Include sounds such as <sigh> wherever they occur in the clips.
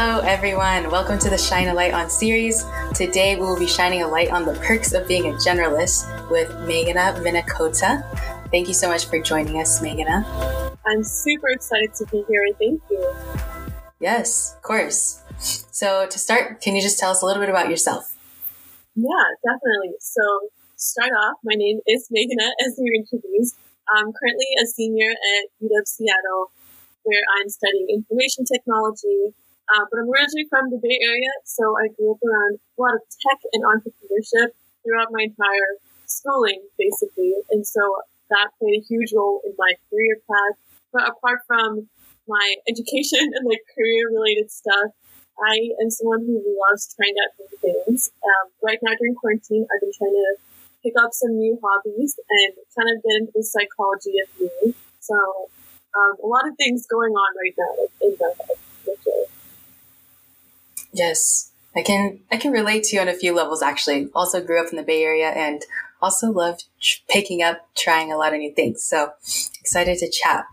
Hello, everyone. Welcome to the Shine a Light on series. Today, we will be shining a light on the perks of being a generalist with Meghana Vinakota. Thank you so much for joining us, Meghana. I'm super excited to be here. And thank you. Yes, of course. So, to start, can you just tell us a little bit about yourself? Yeah, definitely. So, start off, my name is Meghana, <laughs> as you introduced. I'm currently a senior at UW Seattle, where I'm studying information technology uh, but I'm originally from the Bay Area, so I grew up around a lot of tech and entrepreneurship throughout my entire schooling, basically. And so that played a huge role in my career path. But apart from my <laughs> education and like career related stuff, I am someone who loves trying out new things. Um, right now during quarantine, I've been trying to pick up some new hobbies and kind of get into the psychology of me. So um, a lot of things going on right now in the Yes. I can I can relate to you on a few levels actually. Also grew up in the Bay Area and also loved tr- picking up trying a lot of new things. So excited to chat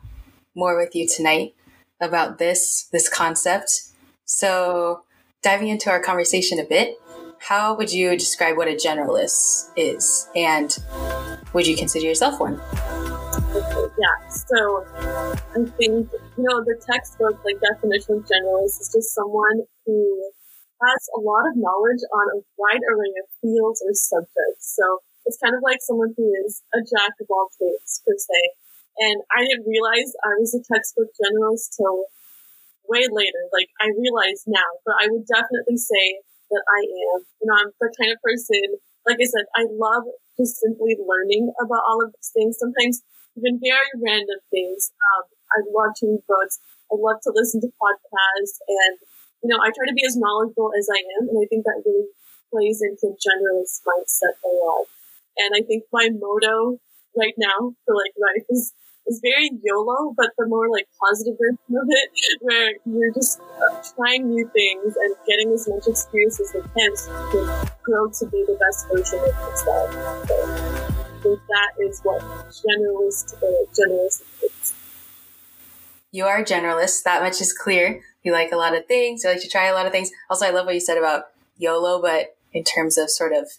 more with you tonight about this this concept. So diving into our conversation a bit, how would you describe what a generalist is and would you consider yourself one? Yeah, so I think, you know, the textbook, like definition of generalist is just someone who has a lot of knowledge on a wide array of fields or subjects. So it's kind of like someone who is a jack of all trades, per se. And I didn't realize I was a textbook generalist till way later. Like, I realize now, but I would definitely say that I am. You know, I'm the kind of person, like I said, I love just simply learning about all of these things. Sometimes even very random things. Um, I love to read books. I love to listen to podcasts and you know, I try to be as knowledgeable as I am, and I think that really plays into generalist mindset a lot. And I think my motto right now for like life is is very YOLO, but the more like positive version of it, <laughs> where you're just trying new things and getting as much experience as you can can grow to be the best version of yourself. So I think that is what generalist uh, generalist is. You are a generalist. That much is clear you like a lot of things, you like to try a lot of things. Also, I love what you said about YOLO, but in terms of sort of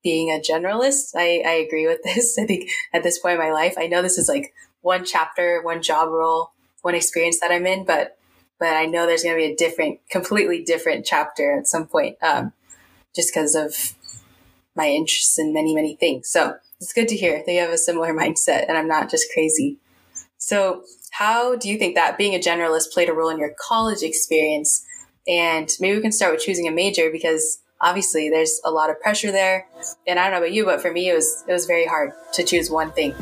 being a generalist, I, I agree with <laughs> this. I think at this point in my life, I know this is like one chapter, one job role, one experience that I'm in, but but I know there's going to be a different, completely different chapter at some point, um, just because of my interests in many, many things. So it's good to hear that you have a similar <laughs> mindset and I'm not just crazy. So how do you think that being a generalist played a role in your college experience? And maybe we can start with choosing a major because obviously there's a lot of pressure there. And I don't know about you, but for me, it was it was very hard to choose one thing.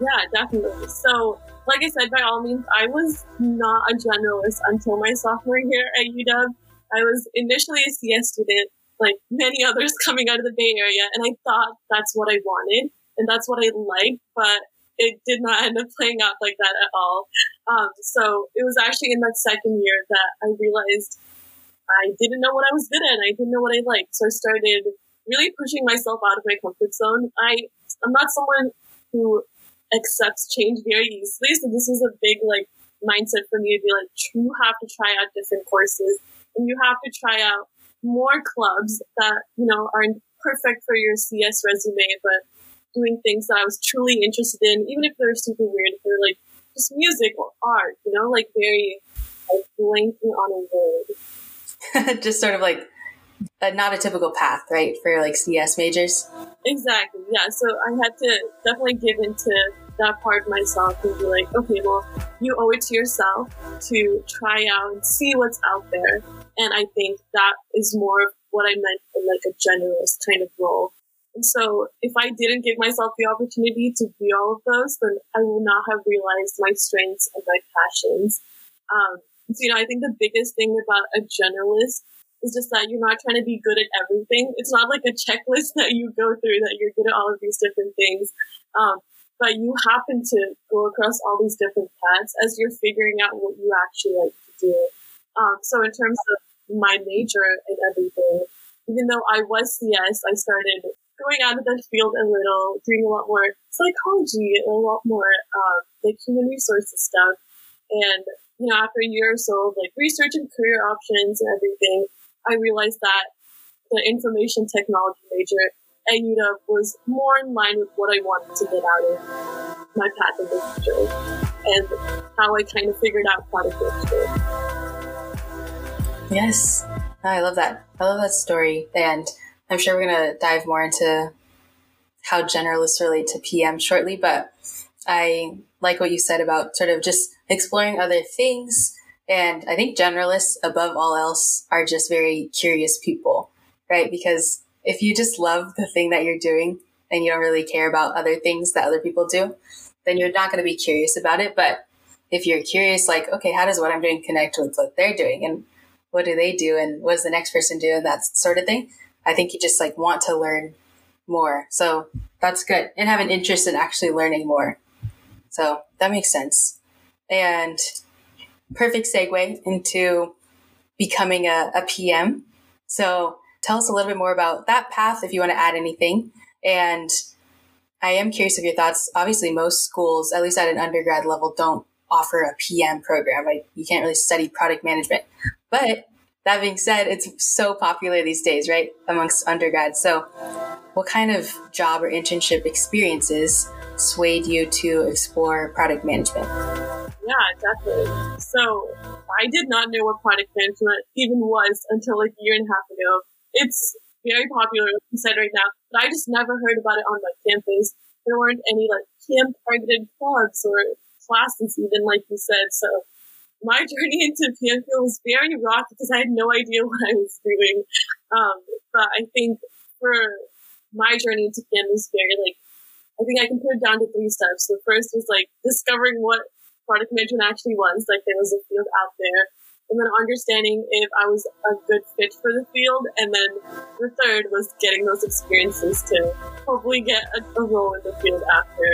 Yeah, definitely. So, like I said, by all means, I was not a generalist until my sophomore year at UW. I was initially a CS student, like many others <laughs> coming out of the Bay Area, and I thought that's what I wanted and that's what I liked. But it did not end up playing out like that at all. Um, so it was actually in that second year that I realized I didn't know what I was good at. I didn't know what I liked. So I started really pushing myself out of my comfort zone. I, I'm not someone who accepts change very easily. So this was a big like mindset for me to be like, you have to try out different courses and you have to try out more clubs that, you know, aren't perfect for your CS resume, but doing things that I was truly interested in, even if they're super weird, if they're like just music or art, you know, like very like blanking on a word. <laughs> just sort of like a, not a typical path, right, for like CS majors? Exactly, yeah. So I had to definitely give into that part myself and be like, okay, well, you owe it to yourself to try out and see what's out there. And I think that is more of what I meant in like a generous kind of role and so if I didn't give myself the opportunity to be all of those, then I will not have realized my strengths and my passions. Um, so, you know, I think the biggest thing about a generalist is just that you're not trying to be good at everything. It's not like a checklist <laughs> that you go through that you're good at all of these different things. Um, but you happen to go across all these different paths as you're figuring out what you actually like to do. Um, so in terms of my major and everything, even though I was CS, I started going out of that field a little, doing a lot more psychology, and a lot more um, like human resources stuff. And you know, after a year or so of like research and career options and everything, I realized that the information technology major at UW was more in line with what I wanted to get out of my path in the future and how I kind of figured out product management. Yes, I love that. I love that story. And I'm sure we're going to dive more into how generalists relate to PM shortly, but I like what you said about sort of just exploring other things. And I think generalists, above all else, are just very curious people, right? Because if you just love the thing that you're doing and you don't really care about other things that other people do, then you're not going to be curious about it. But if you're curious, like, okay, how does what I'm doing connect with what they're doing? And what do they do? And what does the next person do? And that sort of thing. I think you just like want to learn more. So that's good. And have an interest in actually learning more. So that makes sense. And perfect segue into becoming a, a PM. So tell us a little bit more about that path if you want to add anything. And I am curious of your thoughts. Obviously, most schools, at least at an undergrad level, don't offer a PM program. Like you can't really study product management. But that being said, it's so popular these days, right? Amongst undergrads. So what kind of job or internship experiences swayed you to explore product management? Yeah, definitely. So I did not know what product management even was until like a year and a half ago. It's very popular, like you said right now, but I just never heard about it on my campus. There weren't any like camp targeted clubs or classes even like you said. So my journey into PM was very rocky because I had no idea <laughs> what I was doing. Um, but I think for my journey into PM was very like I think I can put it down to three steps. The first was like discovering what product management actually was, like there was a field out there and then understanding if I was a good fit for the field. And then the third was getting those experiences to hopefully get a, a role in the field after.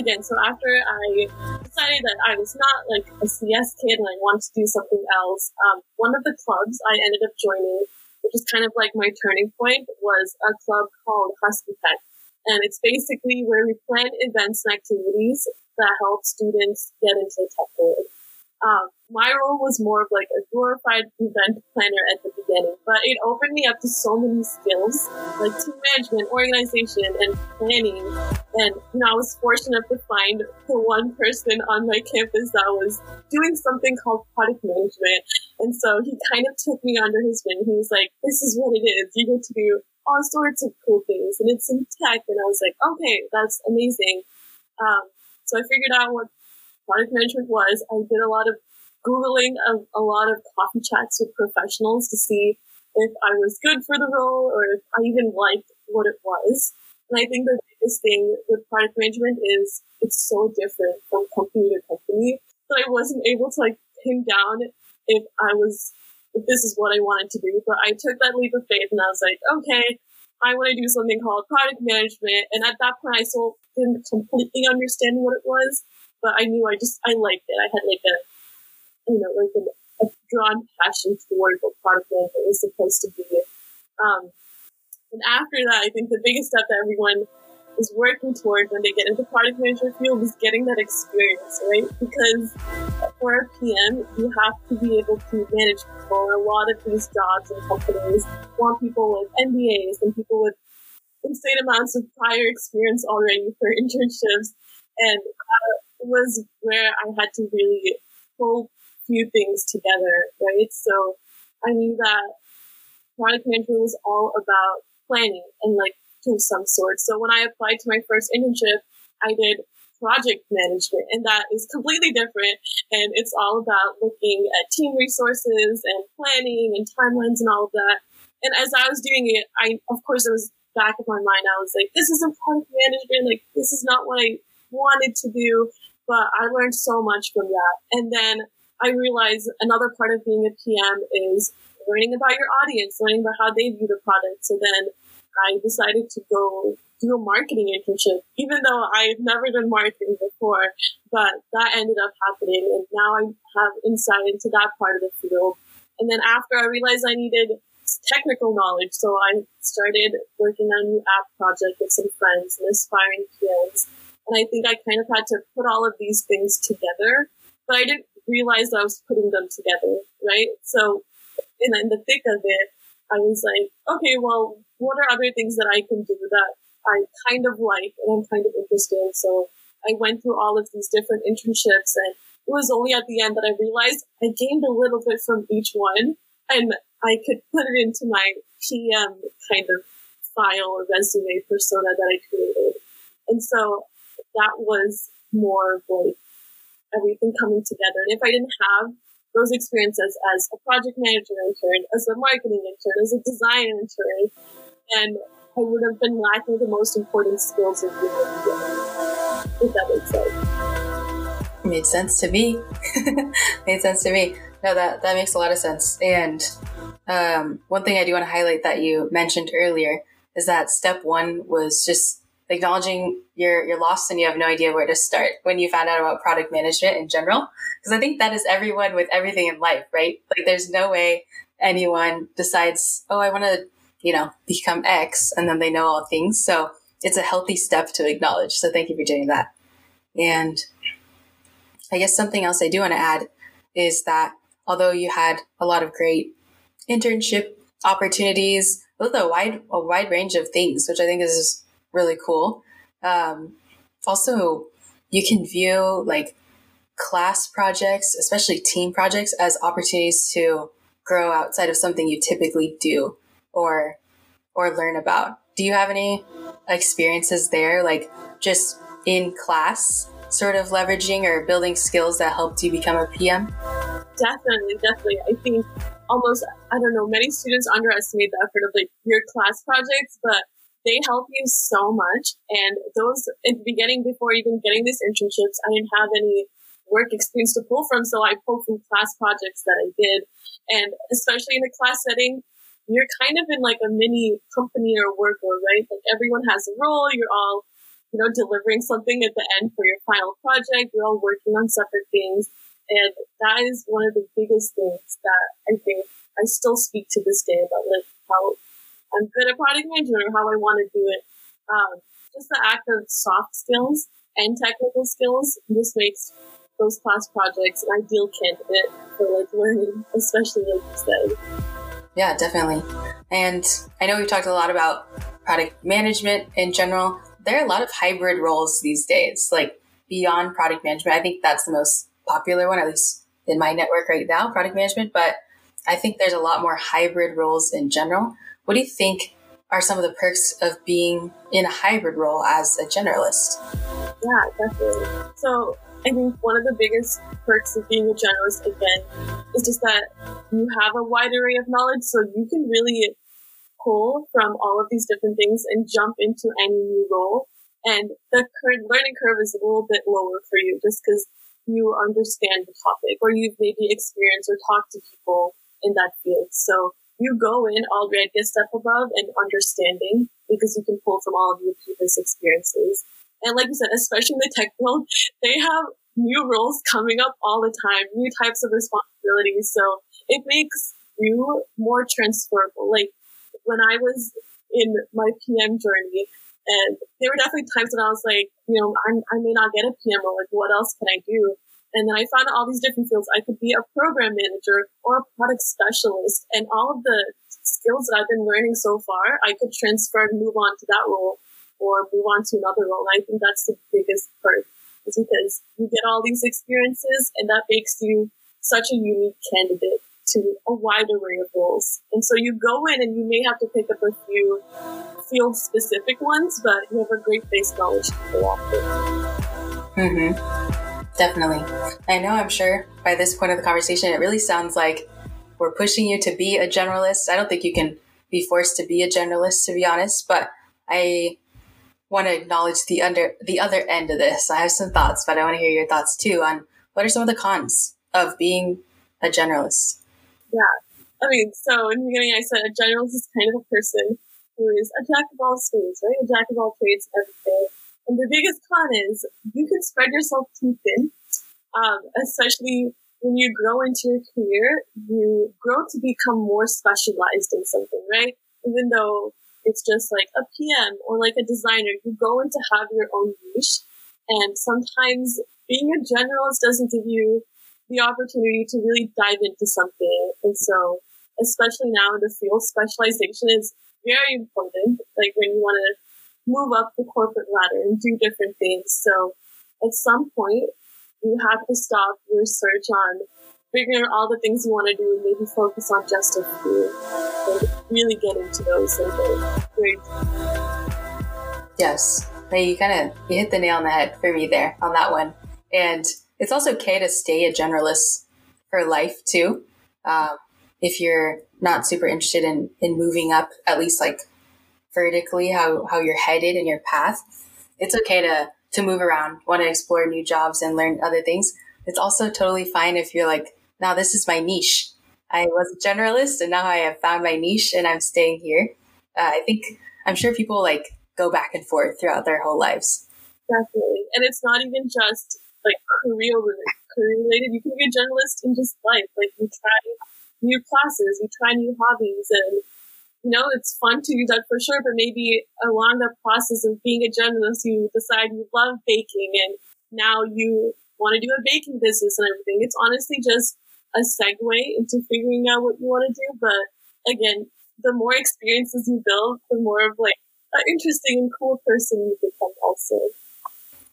Again, so after I decided that I was not like a CS kid and I wanted to do something else, um, one of the clubs I ended up joining, which is kind of like my turning point, was a club called Husky Tech. And it's basically where we plan events and activities that help students get into the tech world. Um, my role was more of like a glorified event planner at the beginning, but it opened me up to so many skills like team management, organization, and planning. And you know, I was fortunate to find the one person on my campus that was doing something called product management. And so he kind of took me under his wing. He was like, "This is what it is. You get to do all sorts of cool things, and it's in tech." And I was like, "Okay, that's amazing." Um, so I figured out what product management was. I did a lot of Googling a, a lot of coffee chats with professionals to see if I was good for the role or if I even liked what it was. And I think the biggest thing with product management is it's so different from company to company that I wasn't able to like pin down if I was, if this is what I wanted to do. But I took that leap of faith and I was like, okay, I want to do something called product management. And at that point, I still didn't completely understand what it was but I knew I just I liked it. I had like a you know like an, a drawn passion toward what product management was supposed to be. Um, and after that, I think the biggest step that everyone is working toward when they get into product management field is getting that experience, right? Because for a PM, you have to be able to manage people. A lot of these jobs and companies want people with MBAs and people with insane amounts of prior experience already for <laughs> internships. And uh, was where I had to really pull few things together, right? So I knew that product management was all about planning and like to some sort. So when I applied to my first internship, I did project management and that is completely different and it's all about looking at team resources and planning and timelines and all of that. And as I was doing it, I of course it was back of my mind, I was like, this isn't product management, like this is not what I wanted to do but I learned so much from that. And then I realized another part of being a PM is learning about your audience, learning about how they view the product. So then I decided to go do a marketing internship, even though I've never done marketing before, but that ended up happening. And now I have insight into that part of the field. And then after I realized I needed technical knowledge, so I started working on a new app project with some friends and aspiring PMs. And I think I kind of had to put all of these things together. But I didn't realize I was putting them together, right? So in, in the thick of it, I was like, okay, well, what are other things that I can do that I kind of like and I'm kind of interested in? So I went through all of these different internships and it was only at the end that I realized I gained a little bit from each one and I could put it into my PM kind of file or resume persona that I created. And so that was more of like everything coming together. And if I didn't have those experiences as a project manager intern, as a marketing intern, as a design intern, and I would have been lacking the most important skills of being a if that makes sense. Made sense to me. <laughs> Made sense to me. No, that, that makes a lot of sense. And um, one thing I do want to highlight that you mentioned earlier is that step one was just acknowledging you're you're lost and you have no idea where to start when you found out about product management in general. Because I think that is everyone with everything in life, right? Like there's no way anyone decides, oh, I want to, you know, become X and then they know all things. So it's a healthy step to acknowledge. So thank you for doing that. And I guess something else I do want to add is that although you had a lot of great internship opportunities with a wide a wide range of things, which I think is really cool. Um, also, you can view like class projects, especially team projects, as opportunities to grow outside of something you typically do or or learn about. Do you have any experiences there, like just in class, sort of leveraging or building skills that helped you become a PM? Definitely, definitely. I think almost, I don't know, many students underestimate the effort of like your class projects, but they help you so much. And those in the beginning, before even getting these internships, I didn't have any work experience to pull from. So I pulled from class projects that I did. And especially in a class setting, you're kind of in like a mini company or workload, right? Like everyone has a role. You're all, you know, delivering something at the end for your final project. You're all working on separate things. And that is one of the biggest things that I think I still speak to this day about like how I'm good at product management or how I want to do it. Um, just the act of soft skills and technical skills just makes those class projects an ideal candidate for like learning, especially like you said. Yeah, definitely. And I know we've talked a lot about product management in general. There are a lot of hybrid roles these days, like beyond product management. I think that's the most popular one, at least in my network right now, product management. But I think there's a lot more hybrid roles in general. What do you think are some of the perks of being in a hybrid role as a generalist? Yeah, definitely. So I think one of the biggest perks of being a generalist, again, is just that you have a wide array of knowledge, so you can really pull from all of these different things and jump into any new role. And the current learning curve is a little bit lower for you just because you understand the topic or you've maybe experienced or talked to people in that field. So you go in already a step above and understanding because you can pull from all of your previous experiences. And like you said, especially in the tech world, they have new roles coming up all the time, new types of responsibilities. So it makes you more transferable. Like when I was in my PM journey, and there were definitely times when I was like, you know, I'm, I may not get a PM role. Like, what else can I do? And then I found all these different fields. I could be a program manager or a product specialist, and all of the skills that I've been learning so far, I could transfer and move on to that role or move on to another role. I think that's the biggest part is because you get all these experiences and that makes you such a unique candidate to a wide array of roles. And so you go in and you may have to pick up a few field specific ones, but you have a great base knowledge to go off with. Mm-hmm. Definitely. I know I'm sure by this point of the conversation, it really sounds like we're pushing you to be a generalist. I don't think you can be forced to be a generalist, to be honest, but I want to acknowledge the under the other end of this. I have some thoughts, but I want to hear your thoughts too on what are some of the cons of being a generalist. Yeah, I mean, so in the beginning, I said a generalist is kind of a person who is a jack of all trades, right? A jack of all trades, everything. And the biggest con is you can spread yourself too thin, um, especially when you grow into your career. You grow to become more specialized in something, right? Even though it's just like a PM or like a designer. You go in to have your own niche. And sometimes being a generalist doesn't give you the opportunity to really dive into something. And so, especially now in the field, specialization is very important. Like when you want to move up the corporate ladder and do different things. So at some point, you have to stop your search on figuring out all the things you want to do and maybe focus on just a few and really get into those and great. Yes. You kind of you hit the nail on the head for me there on that one. And it's also okay to stay a generalist for life too. Um, if you're not super interested in, in moving up, at least like vertically, how, how you're headed in your path, it's okay to, to move around, want to explore new jobs and learn other things. It's also totally fine if you're like, now this is my niche. I was a generalist and now I have found my niche and I'm staying here. Uh, I think, I'm sure people like go back and forth throughout their whole lives. Definitely. And it's not even just like career career related. You can be a generalist in just life. Like you try new classes, you try new hobbies, and you know it's fun to do that for sure. But maybe along the process of being a generalist, you decide you love baking, and now you want to do a baking business and everything. It's honestly just a segue into figuring out what you want to do. But again, the more experiences you build, the more of like an interesting and cool person you become also.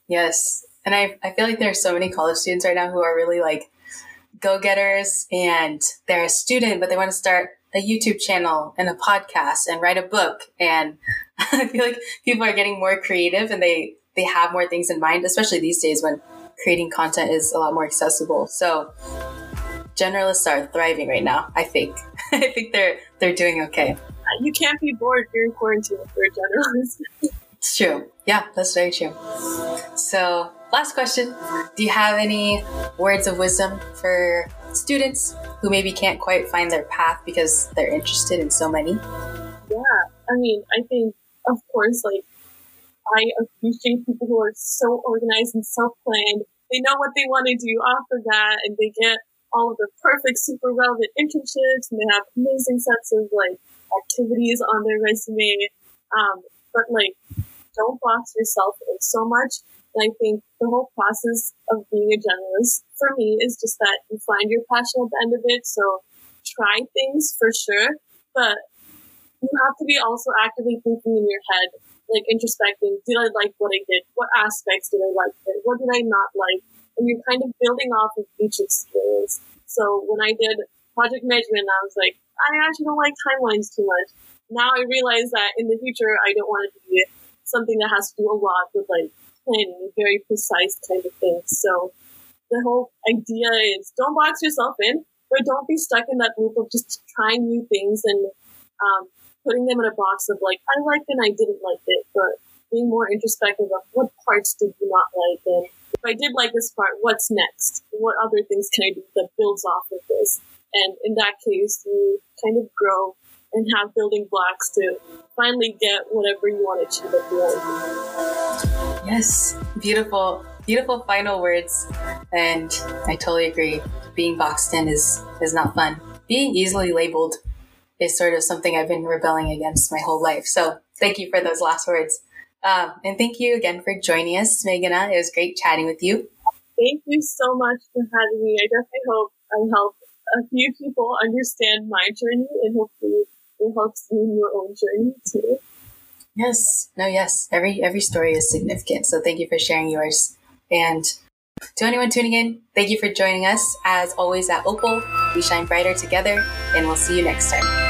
Yes. And I, I feel like there are so many college students right now who are really like go getters and they're a student, but they want to start a YouTube channel and a podcast and write a book. And <laughs> I feel like people are getting more creative and they, they have more things in mind, especially these days when creating content is a lot more accessible. So generalists are thriving right now. I think. <laughs> I think they're they're doing okay. You can't be bored during quarantine if you're a generalist. <laughs> it's true. Yeah, that's very true. So last question Do you have any words of wisdom for students who maybe can't quite find their path because they're interested in so many? Yeah, I mean, I think, of course, like, I appreciate people who are so organized and self planned. They know what they want to do off of that and they get all of the perfect, super relevant internships and they have amazing sets of like activities on their resume. Um, but like, don't box yourself in so much I think the whole process of being a generalist for me is just that you find your passion at the end of it. So try things for sure, but you have to be also actively thinking in your head, like introspecting. Did I like what I did? What aspects did I like? It? What did I not like? And you're kind of building off of each experience. So when I did project management, I was like, I actually don't like timelines too much. Now I realize that in the future, I don't want to be something that has to do a lot with like very precise kind of thing. So the whole idea is don't box yourself in, but don't be stuck in that loop of just trying new things and um, putting them in a box of like, I liked it and I didn't like it, but being more introspective of what parts did you not like and if I did like this part, what's next? What other things can I do that builds off of this? And in that case, you kind of grow and have building blocks to finally get whatever you want to achieve at the end. Yes, beautiful, beautiful final words. And I totally agree. Being boxed in is, is not fun. Being easily labeled is sort of something I've been rebelling against my whole life. So thank you for those last words. Um, and thank you again for joining us, Meghana. It was great chatting with you. Thank you so much for having me. I definitely hope I helped a few people understand my journey and hopefully it helps you in your own journey too. Yes. No, yes. Every every story is significant. So thank you for sharing yours. And to anyone tuning in, thank you for joining us. As always at Opal, we shine brighter together, and we'll see you next time.